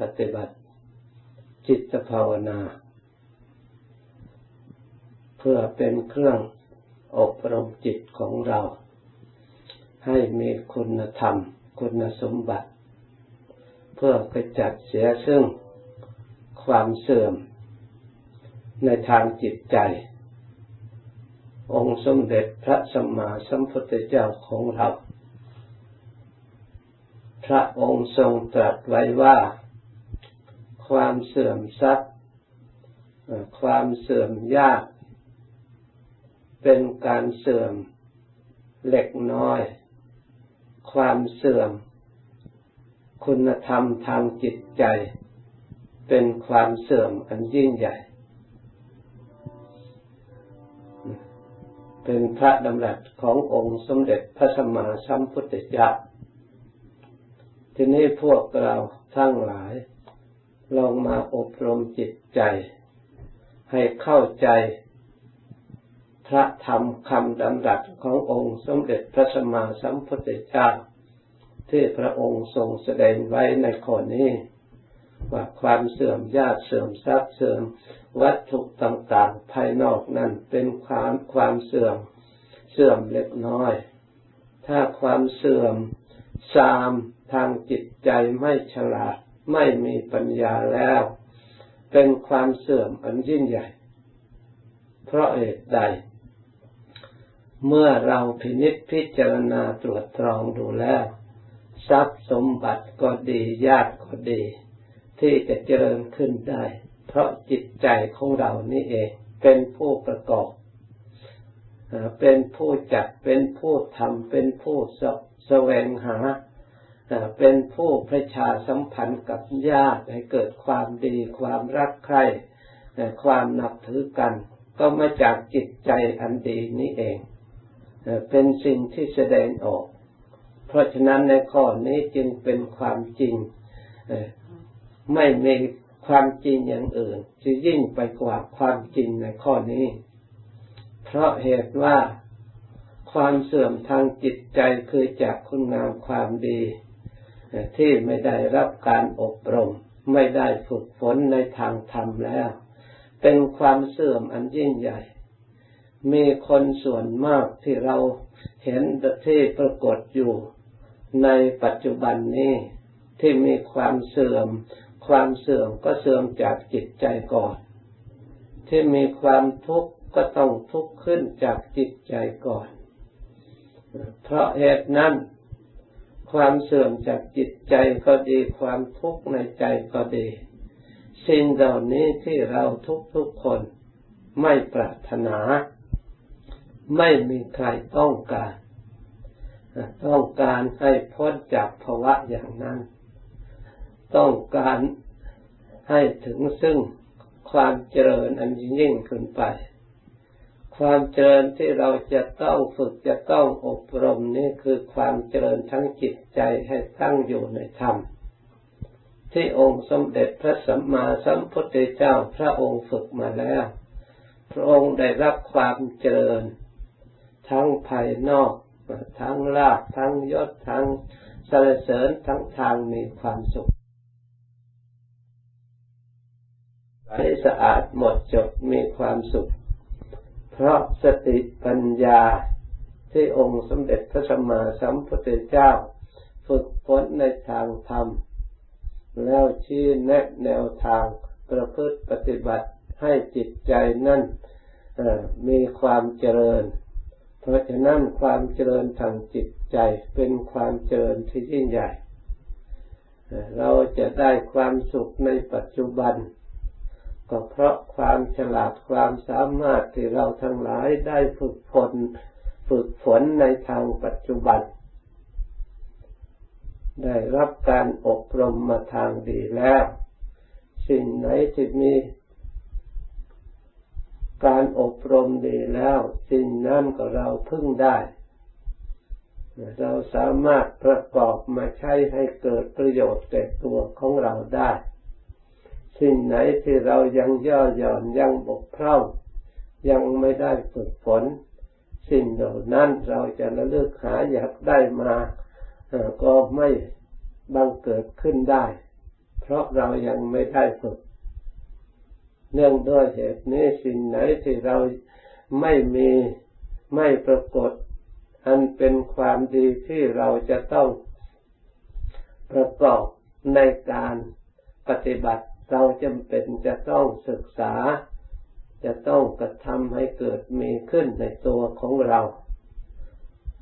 ปฏิบัติจิตภาวนา เพื่อเป็นเครื่องอบรมจิตของเรา ให้มีคุณธรรม คุณสมบัติ เพื่อกระจัดเสียซึ่งความเสื่อมในทางจิตใจ องค์สมเด็จพระสัมมาสัมพุทธเจ้าของเรา พระองค์ทรงตรัสไว้ว่า ความเสื่อมทรัพย์ ความเสื่อมยาก เป็นการเสื่อมเล็กน้อย ความเสื่อม คุณธรรมทางจิตใจ เป็นความเสื่อมอันยิ่งใหญ่ เป็นพระดำรัสขององค์สมเด็จพระสัมมาสัมพุทธเจ้าทีนี้พวกเราทั้งหลาย ลองมาอบรมจิตใจ ให้เข้าใจ พระธรรมคำดำรัสขององค์สมเด็จพระสัมมาสัมพุทธเจ้า ที่พระองค์ทรงแสดงไว้ในข้อนี้ ว่าความเสื่อมญาติเสื่อมทรัพย์เสื่อมวัตถุต่างๆ ภายนอกนั้นเป็นความความเสื่อมเสื่อมเล็กน้อย ถ้าความเสื่อมซามทางจิตใจไม่ฉลาด ไม่มีปัญญาแล้ว เป็นความเสื่อมอันยิ่งใหญ่ เพราะเหตุใด เมื่อเราพินิจพิจารณาตรวจตรองดูแล้ว ทรัพย์สมบัติก็ดีญาติก็ดี ที่จะเจริญขึ้นได้ เพราะจิตใจของเรานี่เองเป็นผู้ประกอบเป็นผู้จัดเป็นผู้ทำเป็นผู้สแสวงหา เป็นผู้ประชาสัมพันธ์กับญาติให้เกิดความดีความรักใคร่ความนับถือกัน ก็มาจากจิตใจอันดีนี้เอง เป็นสิ่งที่แสดงออก เพราะฉะนั้นในข้อนี้จึงเป็นความจริง ไม่มีความจริงอย่างอื่นจะยิ่งไปกว่าความจริงในข้อนี้ เพราะเหตุว่าความเสื่อมทางจิตใจคือจากคุณงามความดี ที่ไม่ได้รับการอบรม ไม่ได้ฝึกฝนในทางธรรมแล้ว เป็นความเสื่อมอันยิ่งใหญ่ มีคนส่วนมากที่เราเห็นที่ปรากฏอยู่ในปัจจุบันนี้ที่มีความเสื่อม ความเสื่อมก็เสื่อมจากจิตใจก่อน ที่มีความทุกข์ก็ต้องทุกข์ขึ้นจากจิตใจก่อน เพราะเหตุนั้น ความเสื่อมจากจิตใจก็ดีความทุกข์ในใจก็ดี สิ่งเหล่านี้ที่เราทุกทุกคนไม่ปรารถนา ไม่มีใครต้องการ ต้องการให้พ้นจากภาวะอย่างนั้น ต้องการให้ถึงซึ่งความเจริญอันยิ่งขึ้นไป ความเจริญที่เราจะต้องฝึกจะต้องอบรมนี่คือความเจริญทั้งจิตใจให้ตั้งอยู่ในธรรม ที่องค์สมเด็จพระสัมมาสัมพุทธเจ้าพระองค์ฝึกมาแล้ว พระองค์ได้รับความเจริญ ทั้งภายนอก ทั้งลาภทั้งยศทั้งสรรเสริญทั้งทางมีความสุขให้สะอาดหมดจดมีความสุข เพราะสติปัญญาที่องค์สมเด็จพระสัมมาสัมพุทธเจ้า ฝึกฝนในทางธรรม แล้วชี้แนะแนวทางประพฤติปฏิบัติให้จิตใจนั่นมีความเจริญ เพราะฉะนั้นความเจริญทางจิตใจเป็นความเจริญที่ยิ่งใหญ่ เราจะได้ความสุขในปัจจุบัน ก็เพราะความฉลาดความสามารถที่เราทั้งหลายได้ฝึกฝนฝึกฝนในทางปัจจุบัน ได้รับการอบรมมาทางดีแล้ว สิ่งไหนที่มีการอบรมดีแล้ว สิ่งนั้นก็เราพึ่งได้ เราสามารถประกอบมาใช้ให้เกิดประโยชน์แก่ตัวของเราได้ สิ่งไหนที่เรายังย่อหย่อนยังบกพร่องยังไม่ได้ฝึกฝน สิ่งเหล่านั้นเราจะระลึกหาอยากได้มาก็ไม่บังเกิดขึ้นได้ เพราะเรายังไม่ได้ฝึก เนื่องด้วยเหตุนี้สิ่งไหนที่เราไม่มีไม่ปรากฏ อันเป็นความดีที่เราจะต้องประกอบในการปฏิบัติ เราจำเป็นจะต้องศึกษา จะต้องกระทำให้เกิดมีขึ้นในตัวของเรา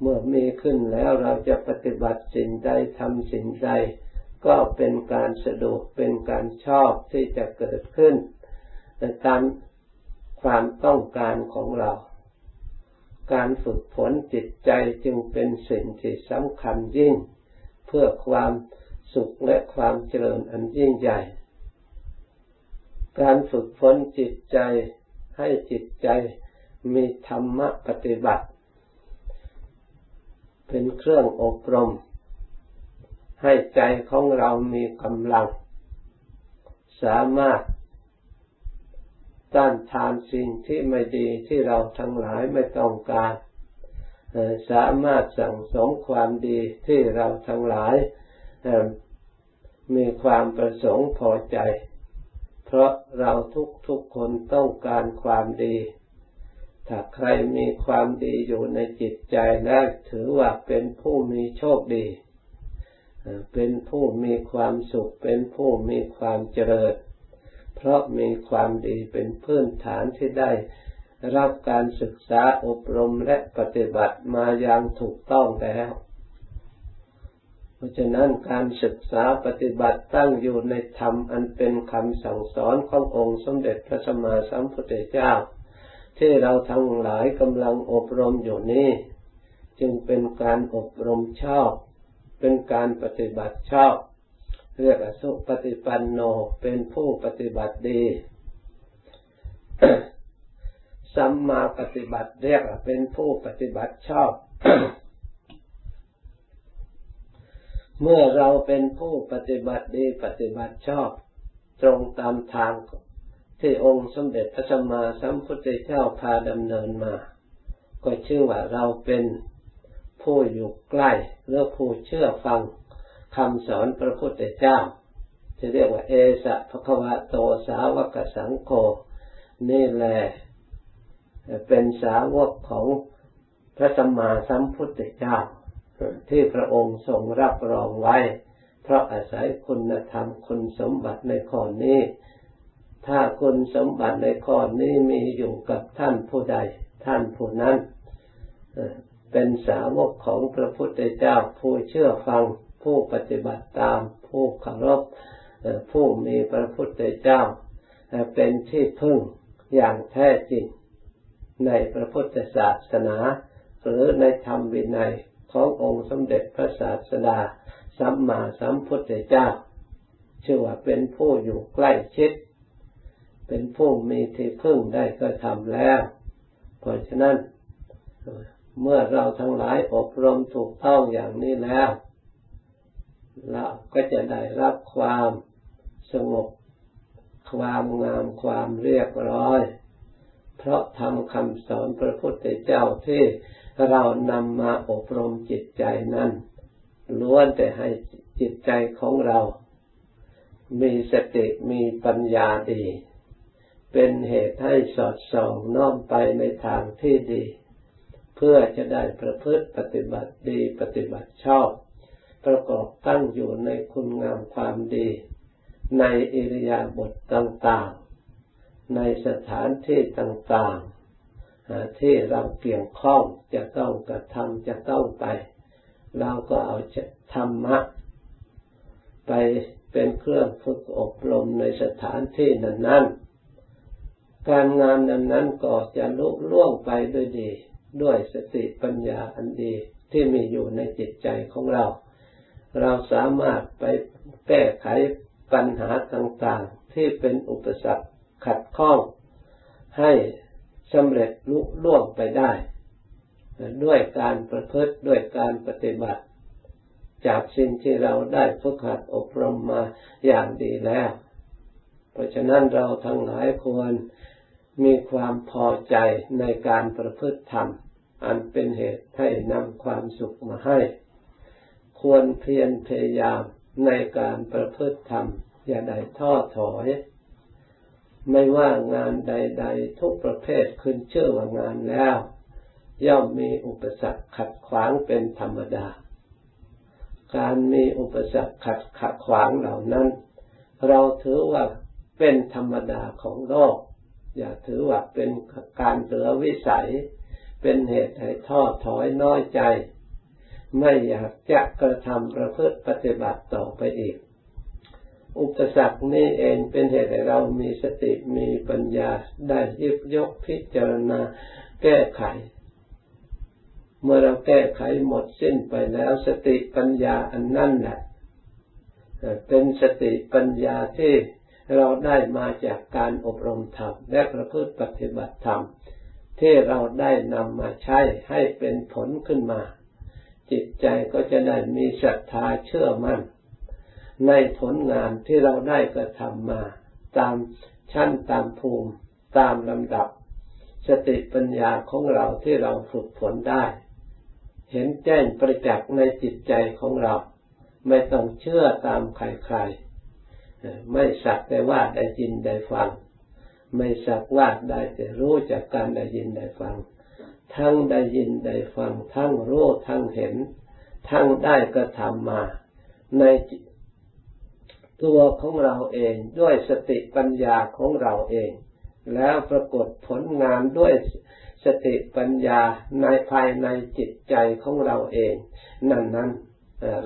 เมื่อมีขึ้นแล้วเราจะปฏิบัติสิ่งใดทำสิ่งใด ก็เป็นการสะดวกเป็นการชอบที่จะเกิดขึ้นตามความต้องการของเรา การฝึกฝนจิตใจจึงเป็นสิ่งที่สำคัญยิ่ง เพื่อความสุขและความเจริญอันยิ่งใหญ่ การฝึกฝนจิตใจให้จิตใจมีธรรมะปฏิบัติ เป็นเครื่องอบรม ให้ใจของเรามีกำลัง สามารถต้านทานสิ่งที่ไม่ดีที่เราทั้งหลายไม่ต้องการ สามารถสั่งสมความดีที่เราทั้งหลายมีความประสงค์พอใจ เพราะเราทุกทุกคนต้องการความดี ถ้าใครมีความดีอยู่ในจิตใจแล้วถือว่าเป็นผู้มีโชคดี เป็นผู้มีความสุข เป็นผู้มีความเจริญ เพราะมีความดีเป็นพื้นฐานที่ได้รับการศึกษาอบรมและปฏิบัติมาอย่างถูกต้องแล้ว เพราะฉะนั้นการศึกษาปฏิบัติตั้งอยู่ในธรรมอันเป็นคำสั่งสอนขององค์สมเด็จพระสัมมาสัมพุทธเจ้า ที่เราทั้งหลายกำลังอบรมอยู่นี้จึงเป็นการอบรมชอบ เป็นการปฏิบัติชอบ เรียกสุปฏิปันโนเป็นผู้ปฏิบัติดีสัมมาปฏิบัติเรียกเป็นผู้ปฏิบัติชอบ เมื่อเราเป็นผู้ปฏิบัติดีปฏิบัติชอบ ตรงตามทางที่องค์สมเด็จพระสัมมาสัมพุทธเจ้าพาดำเนินมา ก็ชื่อว่าเราเป็นผู้อยู่ใกล้หรือผู้เชื่อฟังคำสอนพระพุทธเจ้า จะเรียกว่าเอสะภควะโตสาวกสังโฆนี่แหละเป็นสาวกของพระสัมมาสัมพุทธเจ้า ที่พระองค์ทรงรับรองไว้ เพราะอาศัยคุณธรรมคุณสมบัติในข้อนี้ ถ้าคุณสมบัติในข้อนี้มีอยู่กับท่านผู้ใดท่านผู้นั้นเป็นสาวกของพระพุทธเจ้าผู้เชื่อฟัง ผู้ปฏิบัติตาม ผู้เคารพผู้มีพระพุทธเจ้า เป็นที่พึ่งอย่างแท้จริงในพระพุทธศาสนา หรือในธรรมวินัย ขององค์สมเด็จพระศาสดาสัมมาสัมพุทธเจ้าชื่อว่าเป็นผู้อยู่ใกล้ชิด เป็นผู้มีที่พึ่งได้ก็ทำแล้ว เพราะฉะนั้น เมื่อเราทั้งหลายอบรมถูกต้องอย่างนี้แล้ว เราก็จะได้รับความสงบ ความงามความเรียบร้อย เพราะทำคำสอนพระพุทธเจ้าที่เรานำมาอบรมจิตใจนั้นล้วนแต่ให้จิตใจของเรา มีสติมีปัญญาดี เป็นเหตุให้สอดส่องน้อมไปในทางที่ดี เพื่อจะได้ประพฤติปฏิบัติดีปฏิบัติชอบ ประกอบตั้งอยู่ในคุณงามความดี ในอิริยาบถต่าง ในสถานที่ต่างๆที่เราเกี่ยวข้องจะต้องกระทำจะต้องไป เราก็เอาธรรมะไปเป็นเครื่องฝึกอบรมในสถานที่นั้นๆ การงานนั้นๆก็จะลุล่วงไปด้วยดี ด้วยสติปัญญาอันดีที่มีอยู่ในจิตใจของเรา เราสามารถไปแก้ไขปัญหาต่างๆ ที่เป็นอุปสรรค ขัดข้องให้สำเร็จลุล่วงไปได้ ด้วยการประพฤติด้วยการปฏิบัติ จากสิ่งที่เราได้ฝึกหัดอบรมมาอย่างดีแล้ว เพราะฉะนั้นเราทั้งหลายควรมีความพอใจในการประพฤติธรรม อันเป็นเหตุให้นำความสุขมาให้ ควรเพียรพยายามในการประพฤติธรรม อย่าได้ท้อถอย ไม่ว่างานใด ๆ ทุกประเภทขึ้นเชื่อว่างานแล้ว ย่อมมีอุปสรรคขัดขวางเป็นธรรมดา การมีอุปสรรคขัดขัดขวางเหล่านั้น เราถือว่าเป็นธรรมดาของโลก อย่าถือว่าเป็นการเหลือวิสัย เป็นเหตุให้ท้อถอยน้อยใจ ไม่อยากจะกระทำประพฤติปฏิบัติต่อไปอีก อุปสรรคนี้เองเป็นเหตุให้เรามีสติมีปัญญาได้ยิบยกพิจารณาแก้ไข เมื่อเราแก้ไขหมดสิ้นไปแล้วสติปัญญาอันนั่นแหละเป็นสติปัญญาที่เราได้มาจากการอบรมธรรมและประพฤติปฏิบัติธรรม ที่เราได้นำมาใช้ให้เป็นผลขึ้นมา จิตใจก็จะได้มีศรัทธาเชื่อมั่น ในผลงานที่เราได้กระทำมาตามชั้นตามภูมิ ตามลำดับ สติปัญญาของเราที่เราฝึกฝนได้ เห็นแจ้งประจักษ์ในจิตใจของเรา ไม่ต้องเชื่อตามใครๆ ไม่สักแต่ว่าได้ยินได้ฟัง ไม่สักว่าได้แต่รู้จากการได้ยินได้ฟัง ทั้งได้ยินได้ฟัง ทั้งรู้ทั้งเห็น ทั้งได้กระทำมาใน ตัวของเราเองด้วยสติปัญญาของเราเอง แล้วปรากฏผลงานด้วยสติปัญญาในภายในจิตใจของเราเอง นั่นนั้น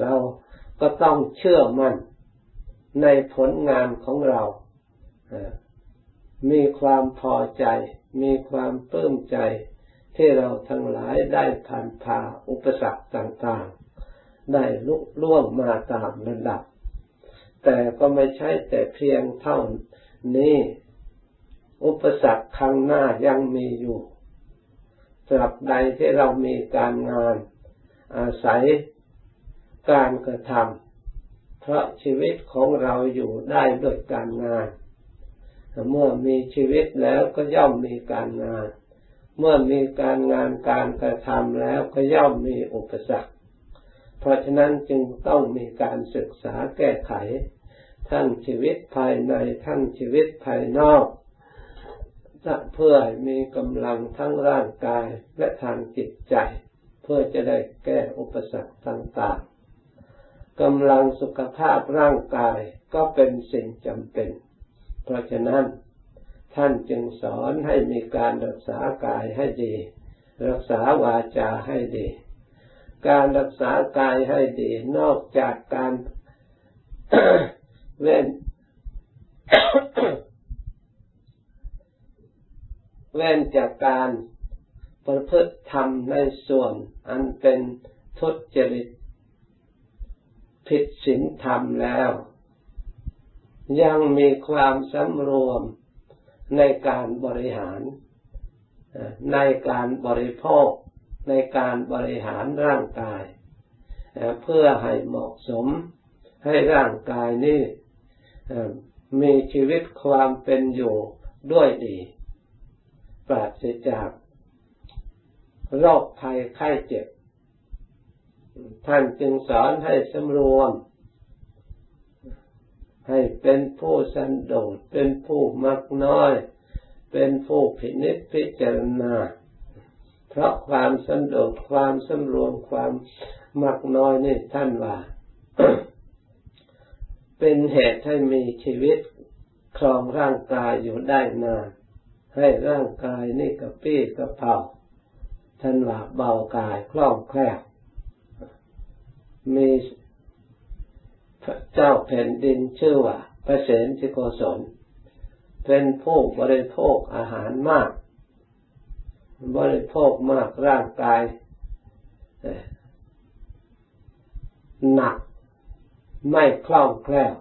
เราก็ต้องเชื่อมั่นในผลงานของเรา มีความพอใจ มีความปลื้มใจ ที่เราทั้งหลายได้ผ่านพาอุปสรรคต่างๆ ได้ลุล่วงมาตามระดับ แต่ก็ไม่ใช่แต่เพียงเท่านี้ อุปสรรคข้างหน้ายังมีอยู่สำหรับใดที่เรามีการงาน อาศัยการกระทำเพราะชีวิตของเราอยู่ได้ด้วยการงาน เมื่อมีชีวิตแล้วก็ย่อมมีการงาน เมื่อมีการงานการกระทำแล้วก็ย่อมมีอุปสรรค เพราะฉะนั้นจึงต้องมีการศึกษาแก้ไข ทั้งชีวิตภายในทั้งชีวิตภายนอกเพื่อมีกำลังทั้งร่างกายและทางจิตใจ เพื่อจะได้แก้อุปสรรคต่างๆกำลังสุขภาพร่างกายก็เป็นสิ่งจำเป็น เพราะฉะนั้น ท่านจึงสอนให้มีการรักษากายให้ดี รักษาวาจาให้ดี การรักษากายให้ดีนอกจากการเว้นเว้นจากการประพฤติธรรมในส่วน อันเป็นทุจริตผิดศีลธรรมแล้ว ยังมีความสำรวมในการบริหาร ในการบริโภค ในการบริหารร่างกาย เพื่อให้เหมาะสมให้ร่างกายนี้มีชีวิตความเป็นอยู่ด้วยดี ปราศจากโรคภัยไข้เจ็บ ท่านจึงสอนให้สำรวม ให้เป็นผู้สันโดษเป็นผู้มักน้อย เป็นผู้พินิจพิจารณา เพราะความสันโดษความสำรวมความมักน้อยนี่ท่านว่า เป็นเหตุให้มีชีวิตครองร่างกายอยู่ได้นานให้ร่างกายนี่กระปี้กระเป๋าท่านว่าเบากายคล่องแคล่วมีพระเจ้าแผ่นดินชื่อว่าพระเสนทิโกศลเป็นผู้บริโภคอาหารมาก บริโภคมากร่างกายหนักไม่คล่องแคล่ว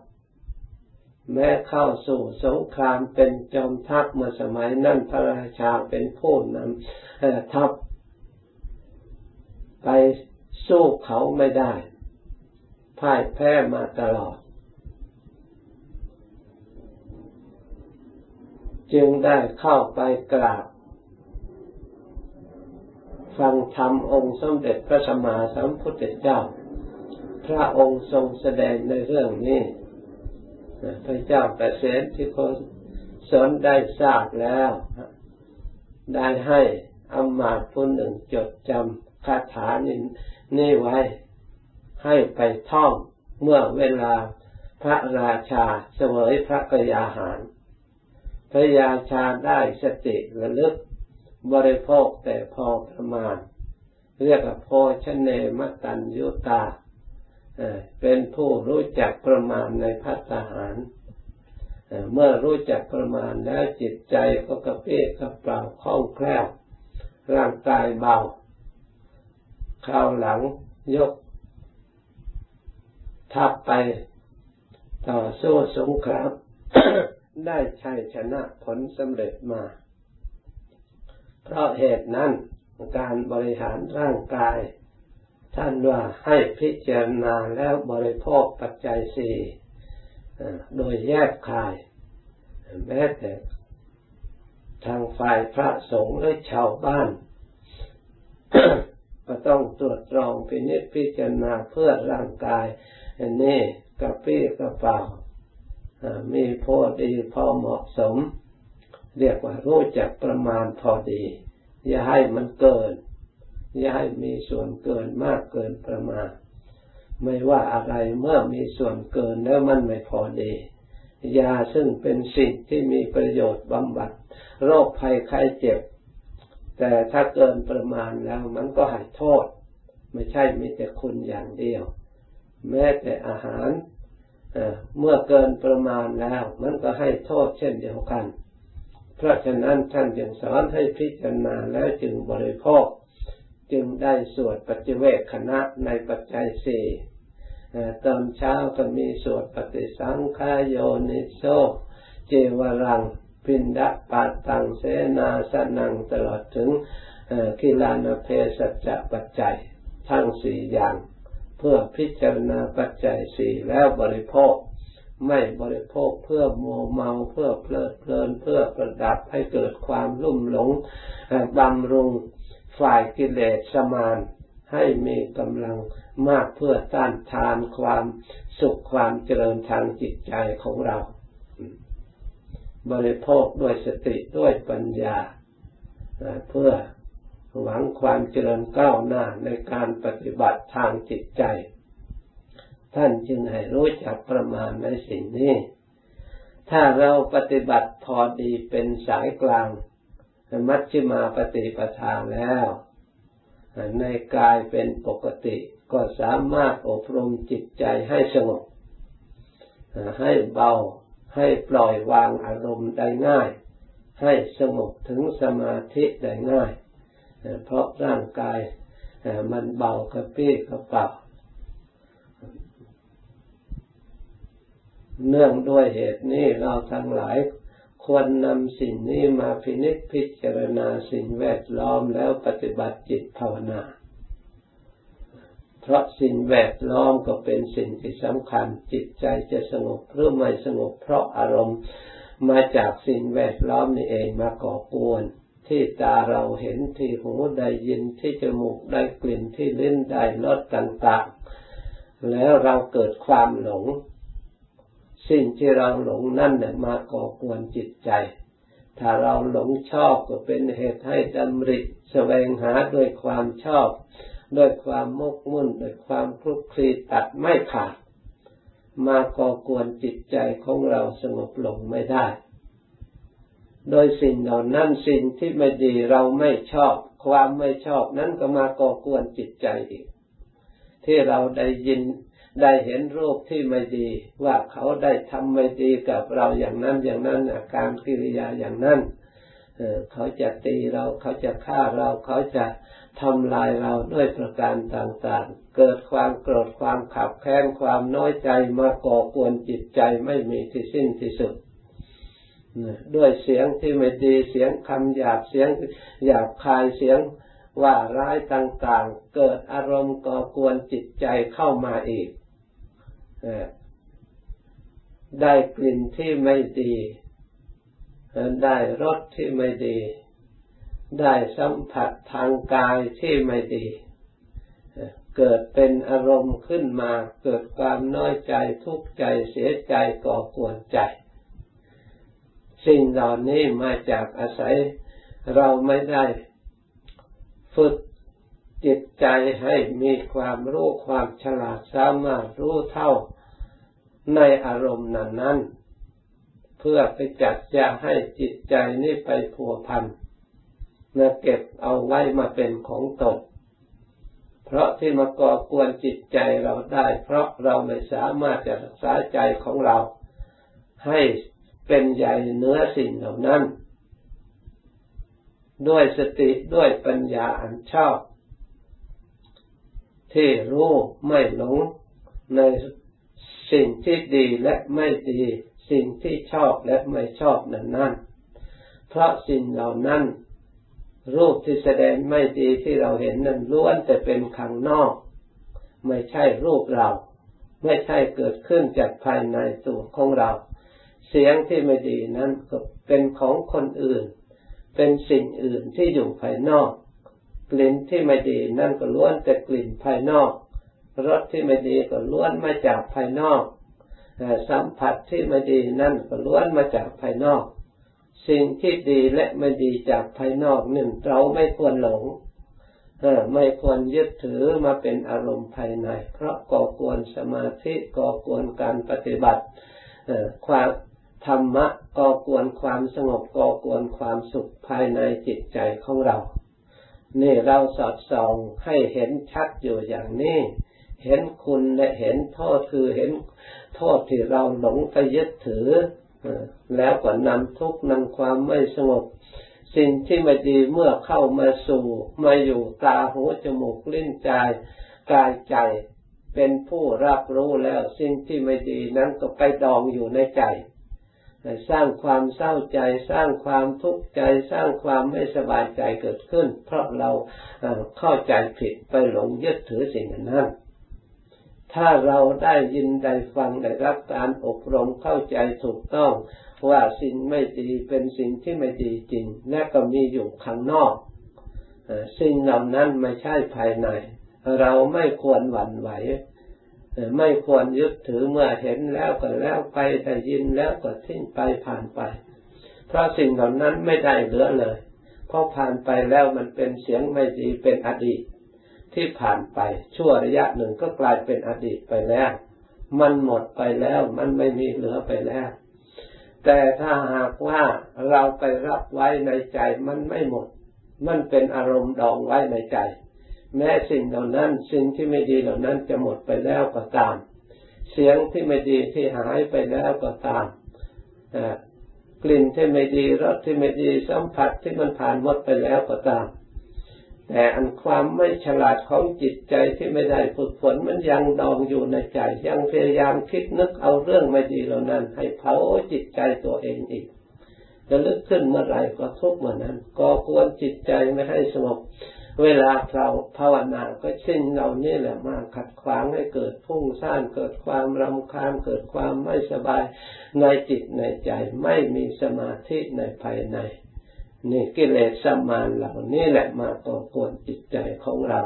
แม้เข้าสู่สงครามเป็นจอมทัพเมื่อสมัยนั้นพระราชาเป็นผู้นำทัพไปสู้เขาไม่ได้พ่ายแพ้มาตลอด จึงได้เข้าไปกราบ ฟังธรรมองค์สมเด็จพระสัมมาสัมพุทธเจ้า พระองค์ทรงแสดงในเรื่องนี้พระเจ้าปรเสนที่คนสนได้ทราบแล้ว ได้ให้อมาตผู้หนึ่งจดจำคาถานี้นี่ไว้ ให้ไปท่องเมื่อเวลาพระราชาเสวยพระกยาหาร พระยาชาได้สติระลึก บริโภคแต่พอประมาณ เรียกว่าโพชเนมตัญยุตาเป็นผู้รู้จักประมาณในพัฒหาร เมื่อรู้จักประมาณแล้วจิตใจก็กระเพื่อกระเปล่าคล่องแคล่ว ร่างกายเบาคราวหลังยกทับไปต่อสู้สงครามได้ชัยชนะผลสำเร็จมา เพราะเหตุนั้นการบริหารร่างกาย ท่านว่าให้พิจารณาแล้วบริโภคปัจจัยสี่โดยแยกคาย แม้แต่ทางฝ่ายพระสงฆ์และชาวบ้าน ก็ต้องตรวจตรองพินิจพิจารณาเพื่อร่างกาย อันี่กระปี้กระเป๋ามีพอดีพอเหมาะสม เรียกว่ารู้จักประมาณพอดี อย่าให้มันเกิน อย่าให้มีส่วนเกินมากเกินประมาณ ไม่ว่าอะไรเมื่อมีส่วนเกินแล้วมันไม่พอดียาซึ่งเป็นสิ่งที่มีประโยชน์บำบัด โรคภัยไข้เจ็บ แต่ถ้าเกินประมาณแล้วมันก็ให้โทษ ไม่ใช่มีแต่คุณอย่างเดียว แม้แต่อาหารเมื่อเกินประมาณแล้ว มันก็ให้โทษเช่นเดียวกัน เพราะฉะนั้นท่านจึงสอนให้พิจารณาแล้วจึงบริโภค จึงได้สวดปัจจเวกขณะในปัจจัยสี่ตอนเช้าก็มีสวดปฏิสังขายโยนิโซเจวรัง พินดาปาตังเสนาสนังตลอดถึงคิลานเภสัชชะปัจจัย ทั้งสี่อย่าง เพื่อพิจารณาปัจจัยสี่แล้วบริโภค ไม่บริโภคเพื่อมัวเมาเพื่อเพลิดเพลินเพื่อประดับให้เกิดความลุ่มหลงบำรุงฝ่ายกิเลสสมาน ให้มีกำลังมากเพื่อต้านทานความสุขความเจริญทางจิตใจของเรา บริโภคด้วยสติด้วยปัญญา เพื่อหวังความเจริญก้าวหน้าในการปฏิบัติทางจิตใจ ท่านจึงให้รู้จักประมาณในสิ่งนี้ ถ้าเราปฏิบัติพอดีเป็นสายกลาง มัชฌิมาปฏิปทาแล้ว ในกายเป็นปกติก็สามารถอบรมจิตใจให้สงบ ให้เบา ให้ปล่อยวางอารมณ์ได้ง่าย ให้สงบถึงสมาธิได้ง่าย เพราะร่างกายมันเบากระปี้กระเป๋า เนื่องด้วยเหตุนี้เราทั้งหลายควรนำสิ่งนี้มาพินิจพิจารณาสิ่งแวดล้อมแล้วปฏิบัติจิตภาวนา เพราะสิ่งแวดล้อมก็เป็นสิ่งที่สำคัญ จิตใจจะสงบหรือไม่สงบเพราะอารมณ์มาจากสิ่งแวดล้อมนี่เองมาก่อกวน ที่ตาเราเห็นที่หูได้ยินที่จมูกได้กลิ่นที่ลิ้นได้รสต่าง ๆ แล้วเราเกิดความหลง สิ่งที่เราหลงนั่นน่ยมาก่อกวนจิตใจ ถ้าเราหลงชอบก็เป็นเหตุให้ดำริแสวงหาด้วยความชอบ ด้วยความมกมุ่นด้วยความคลุกคลีตัดไม่ขาด มาก่อกวนจิตใจของเราสงบลงไม่ได้ โดยสิ่งเหล่านั้นสิ่งที่ไม่ดีเราไม่ชอบ ความไม่ชอบนั้นก็มาก่อกวนจิตใจอีก ที่เราได้ยิน ได้เห็นรูปที่ไม่ดี ว่าเขาได้ทำไม่ดีกับเราอย่างนั้นอย่างนั้นอาการกิริยาอย่างนั้นเขาจะตีเราเขาจะฆ่าเราเขาจะทำลายเราด้วยประการต่างๆ เกิดความโกรธความขับแค้นความน้อยใจมาก่อกวนจิตใจไม่มีที่สิ้นที่สุดด้วยเสียงที่ไม่ดีเสียงคำหยาบเสียงหยาบคายเสียงว่าร้ายต่างๆ เกิดอารมณ์ก่อกวนจิตใจเข้ามาอีก ได้กลิ่นที่ไม่ดี ได้รสที่ไม่ดี ได้สัมผัสทางกายที่ไม่ดี เกิดเป็นอารมณ์ขึ้นมา เกิดความน้อยใจทุกข์ใจเสียใจก่อกวนใจ สิ่งเหล่านี้มาจากอาศัยเราไม่ได้ฝึก จิตใจให้มีความรู้ความฉลาดสามารถรู้เท่าในอารมณ์นั้นนั้นเพื่อไปจัดยาให้จิตใจนี้ไปผัวพันมาเก็บเอาไว้มาเป็นของตนเพราะที่มาก่อกวนจิตใจเราได้ เพราะเราไม่สามารถจะรักษาใจของเรา ให้เป็นใหญ่เนื้อสิ่งเหล่านั้น ด้วยสติด้วยปัญญาอันชอบ ที่รู้ไม่หลงในสิ่งที่ดีและไม่ดี สิ่งที่ชอบและไม่ชอบนั้นนั่นเพราะสิ่งเหล่านั้นรูปที่แสดงไม่ดีที่เราเห็นนั้นล้วนแต่เป็นข้างนอก ไม่ใช่รูปเรา ไม่ใช่เกิดขึ้นจากภายในตัวของเรา เสียงที่ไม่ดีนั้นก็เป็นของคนอื่น เป็นสิ่งอื่นที่อยู่ภายนอก กลิ่นที่ไม่ดีนั่นก็ล้วนแต่กลิ่นภายนอกรสที่ไม่ดีก็ล้วนมาจากภายนอก สัมผัสที่ไม่ดีนั่นก็ล้วนมาจากภายนอก สิ่งที่ดีและไม่ดีจากภายนอกหนึ่งเราไม่ควรหลงไม่ควรยึดถือมาเป็นอารมณ์ภายใน เพราะก่อกวนสมาธิก่อกวนการปฏิบัติความธรรมะก่อกวนความสงบก่อกวนความสุขภายในจิตใจของเรา นี่เราสอดส่องให้เห็นชัดอยู่อย่างนี้ เห็นคุณและเห็นโทษคือเห็นโทษที่เราหลงไปยึดถือ แล้วก็นำทุกข์นำความไม่สงบ สิ่งที่ไม่ดีเมื่อเข้ามาสู่มาอยู่ตาหูจมูกลิ้นใจกายใจ เป็นผู้รับรู้แล้วสิ่งที่ไม่ดีนั้นก็ไปดองอยู่ในใจ สร้างความเศร้าใจ สร้างความทุกข์ใจ สร้างความไม่สบายใจเกิดขึ้น เพราะเราเข้าใจผิดไปหลงยึดถือสิ่งนั้น ถ้าเราได้ยินได้ฟังได้รับการอบรมเข้าใจถูกต้องว่าสิ่งไม่ดีเป็นสิ่งที่ไม่ดีจริง และก็มีอยู่ข้างนอก สิ่งเหล่านั้นไม่ใช่ภายใน เราไม่ควรหวั่นไหว ไม่ควรยึดถือเมื่อเห็นแล้วก็แล้วไปได้ยินแล้วก็ทิ้งไปผ่านไป เพราะสิ่งเหล่านั้นไม่ได้เหลือเลยเพราะผ่านไปแล้วมันเป็นเสียงไม่ดีเป็นอดีต ที่ผ่านไปชั่วระยะหนึ่งก็กลายเป็นอดีตไปแล้ว มันหมดไปแล้วมันไม่มีเหลือไปแล้ว แต่ถ้าหากว่าเราไปรับไว้ในใจมันไม่หมด มันเป็นอารมณ์ดองไว้ในใจ แม้สิ่งเหล่านั้น สิ่งที่ไม่ดีเหล่านั้นจะหมดไปแล้วก็ตาม เสียงที่ไม่ดีที่หายไปแล้วก็ตามกลิ่นที่ไม่ดีรสที่ไม่ดีสัมผัสที่มันผ่านหมดไปแล้วก็ตาม แต่อันความไม่ฉลาดของจิตใจที่ไม่ได้ฝึกฝนมันยังดองอยู่ในใจ ยังพยายามคิดนึกเอาเรื่องไม่ดีเหล่านั้น ให้เผาจิตใจตัวเองอีกจะลึกขึ้นเมื่อไรก็ทุกเมื่อนั้นก็ควรจิตใจไม่ให้สงบ เวลาเราภาวนาก็เช่นเรานี่แหละมาขัดขวางให้เกิดพุ่งซ่านเกิดความรำคาญเกิดความไม่สบายในจิตในใจไม่มีสมาธิในภายในนี่กิเลสสมานเหล่านี้แหละมาก่อกวนจิตใจของเรา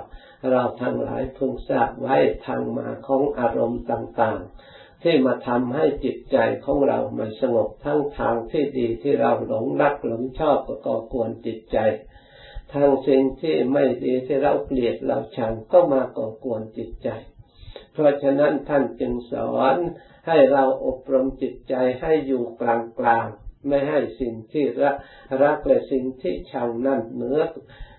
เราทั้งหลายพึงทราบไว้ทางมาของอารมณ์ต่างๆ ที่มาทำให้จิตใจของเราไม่สงบทั้งทางที่ดีที่เราหลงรักหลงชอบก็ก่อกวนจิตใจ ทางสิ่งที่ไม่ดีที่เราเกลียดเราชังก็มาก่อกวนจิตใจ เพราะฉะนั้นท่านจึงสอนให้เราอบรมจิตใจให้อยู่กลางๆไม่ให้สิ่งที่รักรักและสิ่งที่ชังนั่นเหนือ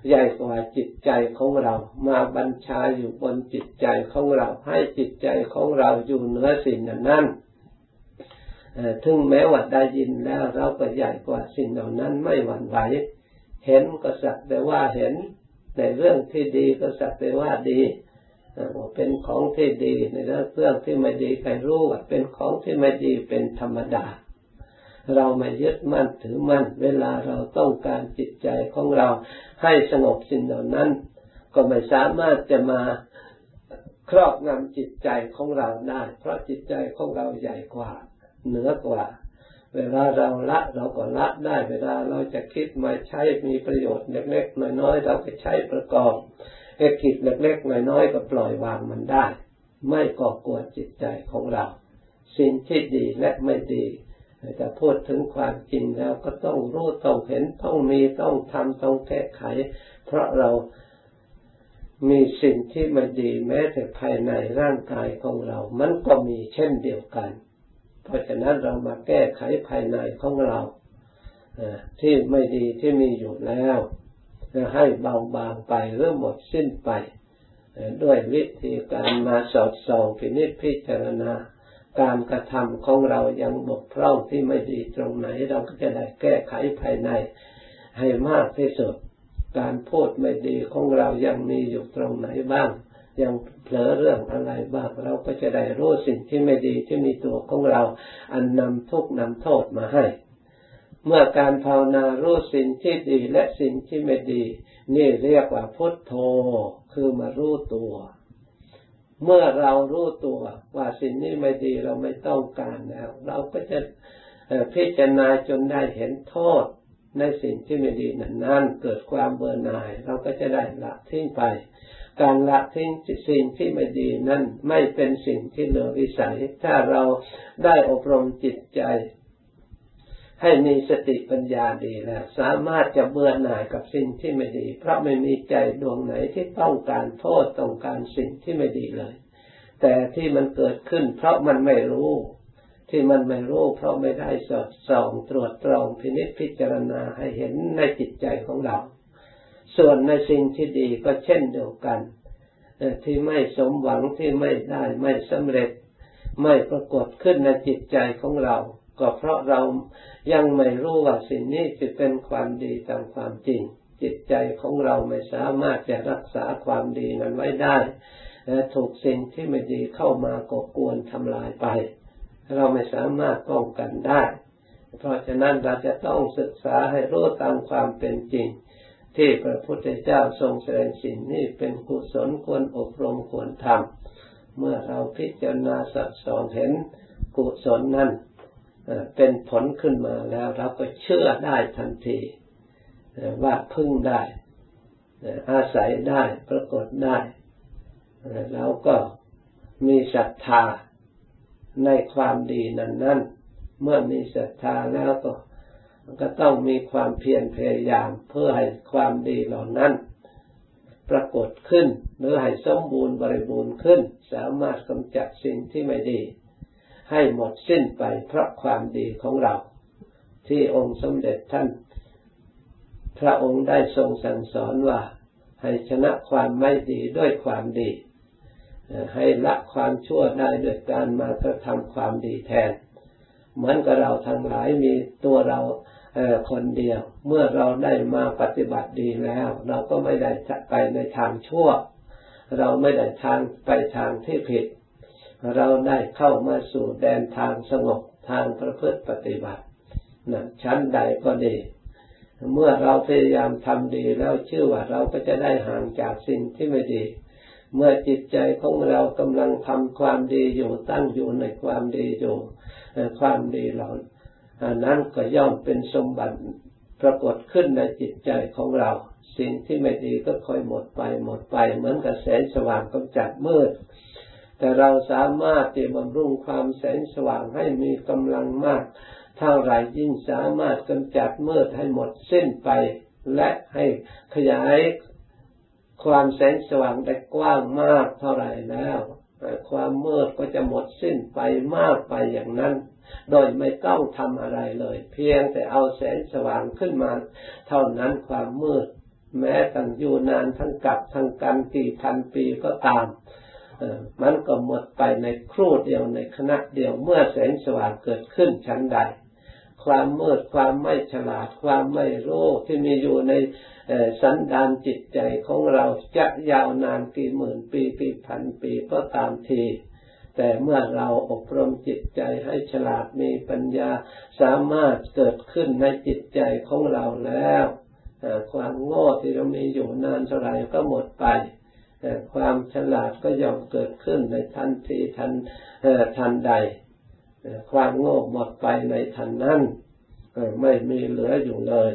ใหญ่กว่าจิตใจของเรา มาบัญชาอยู่บนจิตใจของเรา ให้จิตใจของเราอยู่เหนือสิ่งนั้นถึงแม้ว่าได้ยินแล้วเราก็ใหญ่กว่าสิ่งเหล่านั้นไม่หวั่นไหว เห็นก็สักแต่ว่าเห็น ในเรื่องที่ดีก็สักแต่ว่าดีเป็นของที่ดีในเรื่องที่ไม่ดีใครรู้ว่าเป็นของที่ไม่ดีเป็นธรรมดา เราไม่ยึดมั่นถือมั่น เวลาเราต้องการจิตใจของเราให้สงบสิ่งเหล่านั้น ก็ไม่สามารถจะมาครอบงำจิตใจของเราได้ เพราะจิตใจของเราใหญ่กว่า เหนือกว่า เวลาเราละเราก็ละได้เวลาเราจะคิดมาใช้มีประโยชน์เล็กๆน้อยๆเราก็ใช้ประกอบไอ้กิจเล็กๆน้อยๆก็ปล่อยวางมันได้ ไม่ก่อกวนจิตใจของเรา สิ่งที่ดีและไม่ดีจะพูดถึงความจริงแล้วก็ต้องรู้ต้องเห็นต้องมีต้องทำต้องแก้ไข เพราะเรามีสิ่งที่ไม่ดีแม้แต่ภายในร่างกายของเรา มันก็มีเช่นเดียวกัน เพราะฉะนั้นเรามาแก้ไขภายในของเราที่ไม่ดีที่มีอยู่แล้วให้เบาบางไปหรือหมดสิ้นไป ด้วยวิธีการมาสอดส่องพินิจพิจารณา การกระทำของเรายังบกพร่องที่ไม่ดีตรงไหน เราก็จะได้แก้ไขภายใน ให้มากที่สุด การพูดไม่ดีของเรายังมีอยู่ตรงไหนบ้าง ยังเผลอเรื่องอะไรบ้างเราก็จะได้รู้สิ่งที่ไม่ดีที่มีตัวของเรา อันนำทุกนำโทษมาให้ เมื่อการภาวนารู้สิ่งที่ดีและสิ่งที่ไม่ดี นี่เรียกว่าพุทโธคือมารู้ตัว เมื่อเรารู้ตัวว่าสิ่งนี้ไม่ดีเราไม่ต้องการแล้ว เราก็จะพิจารณาจนได้เห็นโทษในสิ่งที่ไม่ดีนั้นนั่นเกิดความเบื่อหน่าย เราก็จะได้ละทิ้งไป การละทิ้งสิ่งที่ไม่ดีนั้นไม่เป็นสิ่งที่เหลือวิสัย ถ้าเราได้อบรมจิตใจ ให้มีสติปัญญาดีแล้วสามารถจะเบื่อหน่ายกับสิ่งที่ไม่ดี เพราะไม่มีใจดวงไหนที่ต้องการโทษต้องการสิ่งที่ไม่ดีเลย แต่ที่มันเกิดขึ้น เพราะมันไม่รู้ ที่มันไม่รู้ เพราะไม่ได้สอดส่องตรวจตรองพินิจพิจารณาให้เห็นในจิตใจของเรา ส่วนในสิ่งที่ดีก็เช่นเดียวกันที่ไม่สมหวังที่ไม่ได้ไม่สำเร็จ ไม่ปรากฏขึ้นในจิตใจของเรา ก็เพราะเรายังไม่รู้ว่าสิ่งนี้จะเป็นความดีตามความจริง จิตใจของเราไม่สามารถจะรักษาความดีนั้นไว้ได้ถูกสิ่งที่ไม่ดีเข้ามากกวนทำลายไป เราไม่สามารถป้องกันได้ เพราะฉะนั้นเราจะต้องศึกษาให้รู้ตามความเป็นจริง ที่พระพุทธเจ้าทรงแสดงสิ่งนี้เป็นกุศลควรอบรมควรทำเมื่อเราพิจารณาสัสองเห็นกุศลนั้นเป็นผลขึ้นมาแล้วเราก็เชื่อได้ทันทีว่าพึ่งได้อาศัยได้ปรากฏได้แล้วก็มีศรัทธาในความดีนั้นนั้นเมื่อมีศรัทธาแล้วก็ ก็ต้องมีความเพียรพยายามเพื่อให้ความดีเหล่านั้น ปรากฏขึ้นหรือให้สมบูรณ์บริบูรณ์ขึ้น สามารถกำจัดสิ่งที่ไม่ดี ให้หมดสิ้นไปเพราะความดีของเรา ที่องค์สมเด็จท่าน พระองค์ได้ทรงสั่งสอนว่า ให้ชนะความไม่ดีด้วยความดี ให้ละความชั่วได้ด้วยการมากระทำความดีแทน เหมือนกับเราทั้งหลายมีตัวเราคนเดียว เมื่อเราได้มาปฏิบัติดีแล้ว เราก็ไม่ได้ไปในทางชั่ว เราไม่ได้ทางไปทางที่ผิด เราได้เข้ามาสู่แดนทางสงบทางประพฤติปฏิบัตินะชั้นใดก็ดี เมื่อเราพยายามทำดีแล้วชื่อว่าเราก็จะได้ห่างจากสิ่งที่ไม่ดี เมื่อจิตใจของเรากำลังทำความดีอยู่ตั้งอยู่ในความดีอยู่ความดีเหล่านั้นก็ย่อมเป็นสมบัติปรากฏขึ้นในจิตใจของเรา สิ่งที่ไม่ดีก็ค่อยหมดไปหมดไปเหมือนกับแสงสว่างกำจัดมืด แต่เราสามารถที่บำรุงความแสงสว่างให้มีกำลังมากเท่าไรยิ่งสามารถกำจัดมืดให้หมดสิ้นไป และให้ขยาย ความแสงสว่างได้กว้างมากเท่าไรแล้ว ความมืดก็จะหมดสิ้นไปมากไปอย่างนั้น โดยไม่ต้องทำอะไรเลย เพียงแต่เอาแสงสว่างขึ้นมา เท่านั้นความมืด แม้ตั้งอยู่นานทั้งกับทั้งกันกี่พันปีก็ตามมันก็หมดไปในครู่เดียวในขณะเดียวเมื่อแสงสว่างเกิดขึ้นชั้นใด ความมืดความไม่ฉลาด ความไม่รู้ที่มีอยู่ในสันดานจิตใจของเราจะยาวนานกี่หมื่นปีกี่พันปีก็ตามทีแต่เมื่อเราอบรมจิตใจให้ฉลาดมีปัญญาสามารถเกิดขึ้นในจิตใจของเราแล้วความโง่ที่เรามีอยู่นานเท่าไรก็หมดไปความฉลาดก็ย่อมเกิดขึ้นในทันทีทันทันใด ความโง่หมดไปในทันนั้นไม่มีเหลืออยู่เลย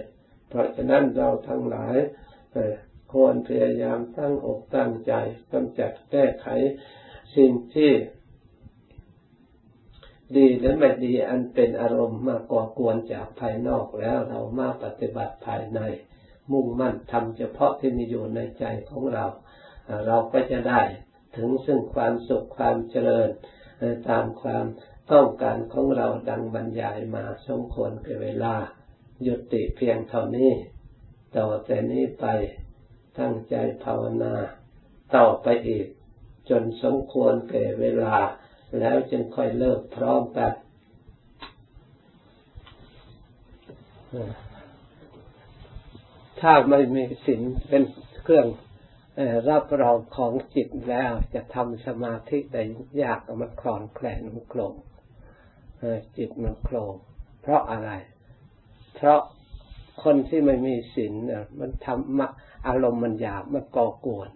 เพราะฉะนั้นเราทั้งหลายควรพยายามตั้งอกตั้งใจกำจัดแก้ไขสิ่งที่ดีหรือไม่ดีอันเป็นอารมณ์มาก่อกวนจากภายนอกแล้วเรามาปฏิบัติภายใน มุ่งมั่นทำเฉพาะที่มีอยู่ในใจของเรา เราก็จะได้ถึงซึ่งความสุขความเจริญตามความ ต้องการของเราดังบรรยายมาสมควรกับเวลายุติเพียงเท่านี้ ต่อแต่นี้ไปตั้งใจภาวนาต่อไปอีก จนสมควรแก่เวลา แล้วจึงค่อยเลิกพร้อมกันถ้าไม่มีศีลเป็นเครื่องรับรองของจิตแล้วจะทำสมาธิได้ยากมันคลอนแคลนมันโคลง จิตมันโคลงเพราะอะไร เพราะคนที่ไม่มีศีลเนี่ยมันทำอารมณ์มันหยาบมันก่อกวน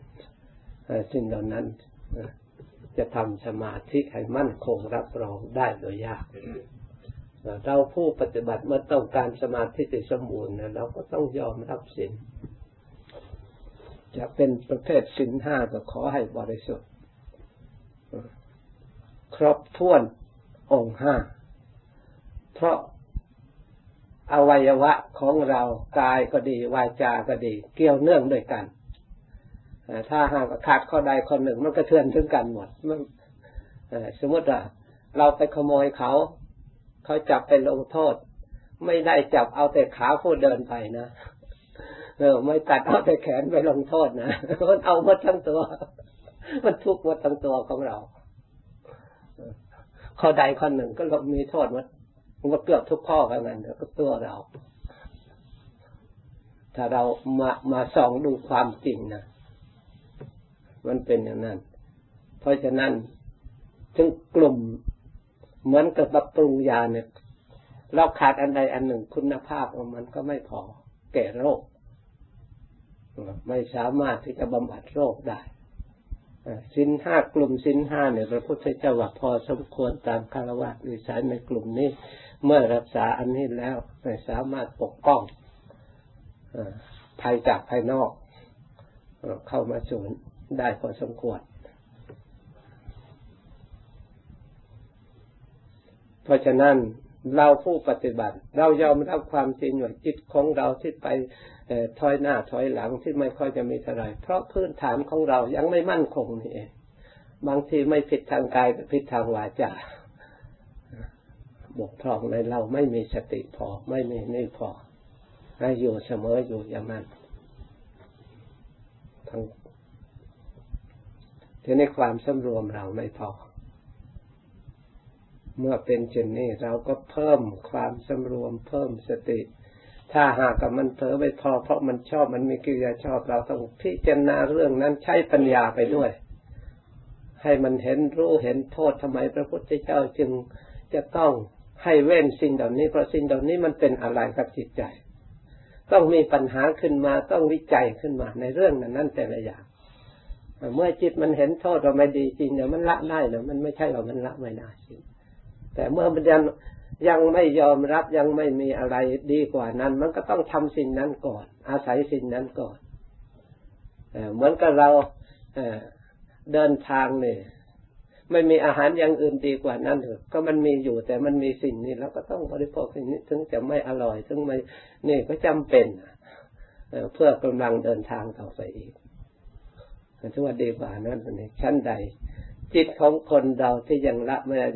สิ่งเหล่านั้นจะทำสมาธิให้มั่นคงรับรองได้โดยยาก เราผู้ปฏิบัติเมื่อต้องการสมาธิที่สมบูรณ์เราก็ต้องยอมรับศีลจะเป็นประเภทสินห้าก็ขอให้บริสุทธิ์ ครบถ้วนองค์ห้า เพราะอวัยวะของเรากายก็ดี วาจาก็ดี เกี่ยวเนื่องด้วยกัน ถ้าหากขาดข้อใดข้อหนึ่งมันก็เทือนถึงกันหมดมสมมติว่าเราไปขโมยเขา เขาจับไปลงโทษ ไม่ได้จับเอาแต่ขาผู้เดินไปนะเออไม่ตัดเอาแต่แขนไปลงโทษนะมันเอาหมดทั้งตัว มันทุกข์หมดทั้งตัวของเราข้อใดข้อหนึ่งก็มีโทษหมด มันเกือบทุกข้อกันนั้นก็ตัวเรา ถ้าเรามามาส่องดูความจริงนะมันเป็นอย่างนั้น เพราะฉะนั้นถึงกลุ่มเหมือนกับปรับปรุงยาเนี่ยเราขาดอันใดอันหนึ่งคุณภาพของมันก็ไม่พอแก่โรค ไม่สามารถที่จะบำบัดโรคได้สินห้ากลุ่มสินห้าเนี่ยพระพุทธเจ้าว่าพอสมควรตามคารวะวิสัยในกลุ่มนี้ เมื่อรักษาอันนี้แล้วไม่สามารถปกป้องภัยจากภายนอกเข้ามาสูนได้พอสมควร เพราะฉะนั้นเราผู้ปฏิบัติ เรายอมรับความจริงว่าจิตของเราที่ไปถอยหน้าถอยหลังที่ไม่ค่อยจะมีอะไรเพราะพื้นฐานของเรายังไม่มั่นคงนี่เองบางทีไม่ผิดทางกายผิดทางวาจา บกพร่องในเราไม่มีสติพอ ไม่มีนี่พอให้อยู่เสมออยู่อย่างนั้นทั้งทีนี้ความสำรวมเราไม่พอ เมื่อเป็นเช่นนี้เราก็เพิ่มความสำรวม เพิ่มสติ ถ้าหากกับมันเผลอไปพอ เพราะมันชอบมันมีกิริยาชอบเราต้องพิจารณาเรื่องนั้นใช้ปัญญาไปด้วย ให้มันเห็นรู้เห็นโทษทำไมพระพุทธเจ้าจึงจะต้อง ให้เว้นสิ่งเหล่านี้ เพราะสิ่งเหล่านี้มันเป็นอะไรกับจิตใจ ต้องมีปัญหาขึ้นมาต้องวิจัยขึ้นมาในเรื่องนั้นนั้นแต่ละอย่างเมื่อจิตมันเห็นโทษเราไม่ดีจริงเนี่ยวมันละได้เนี่ยวมันไม่ใช่ว่ามันละไม่ได้จริงแต่เมื่อมันยังยังไม่ยอมรับยังไม่มีอะไรดีกว่านั้น มันก็ต้องทำสิ่งนั้นก่อน อาศัยสิ่งนั้นก่อนเหมือนกับเราเดินทางเนี่ย ไม่มีอาหารอย่างอื่นดีกว่านั้นเถอะก็มันมีอยู่แต่มันมีสิ่งนี้เราก็ต้องบริโภคสิ่งนี้ถึงจะไม่อร่อยถึงไม่นี่ก็จำเป็นเพื่อกำลังเดินทางต่อไปอีกถือว่าดีกว่านั้นนี่ชั้นใด จิตของคนเราที่ยังละไม่ได้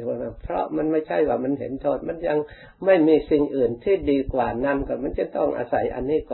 เพราะมันไม่ใช่ว่ามันเห็นโทษมันยังไม่มีสิ่งอื่นที่ดีกว่านั้นก็มันจะต้องอาศัยอันนี้ก่อน